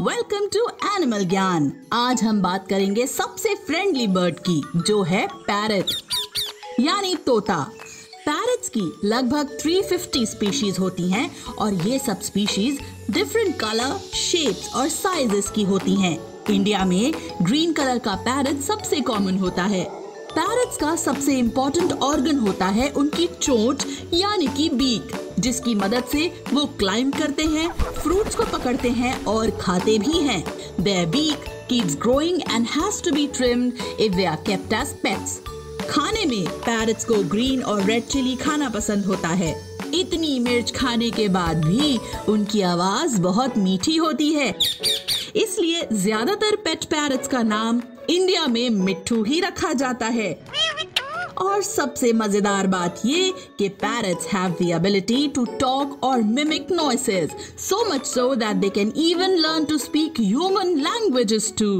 Welcome to animal ज्ञान आज हम बात करेंगे सबसे फ्रेंडली बर्ड की, जो है पैरट यानी तोता। पैरट्स की लगभग 350 स्पीशीज होती हैं और ये सब स्पीशीज डिफरेंट कलर शेप्स और साइजेस की होती हैं। इंडिया में ग्रीन कलर का पैरट सबसे कॉमन होता है। पैरट्स का सबसे इम्पोर्टेंट ऑर्गन होता है उनकी चोंच, यानी कि बीक जिसकी मदद से वो क्लाइंब करते हैं फ्रूट्स को पकड़ते हैं और खाते भी हैं। Their beak keeps growing and has to be trimmed if they are kept as pets खाने में पैरट्स को ग्रीन और रेड चिली खाना पसंद होता है। इतनी मिर्च खाने के बाद भी उनकी आवाज़ बहुत मीठी होती है। इसलिए ज़्यादातर पेट पैरट्स का नाम इंडिया में मिट्टू ही रखा जाता है। और सबसे मज़ेदार बात ये कि parrots have the ability to talk और mimic noises so much so that they can even learn to speak human languages to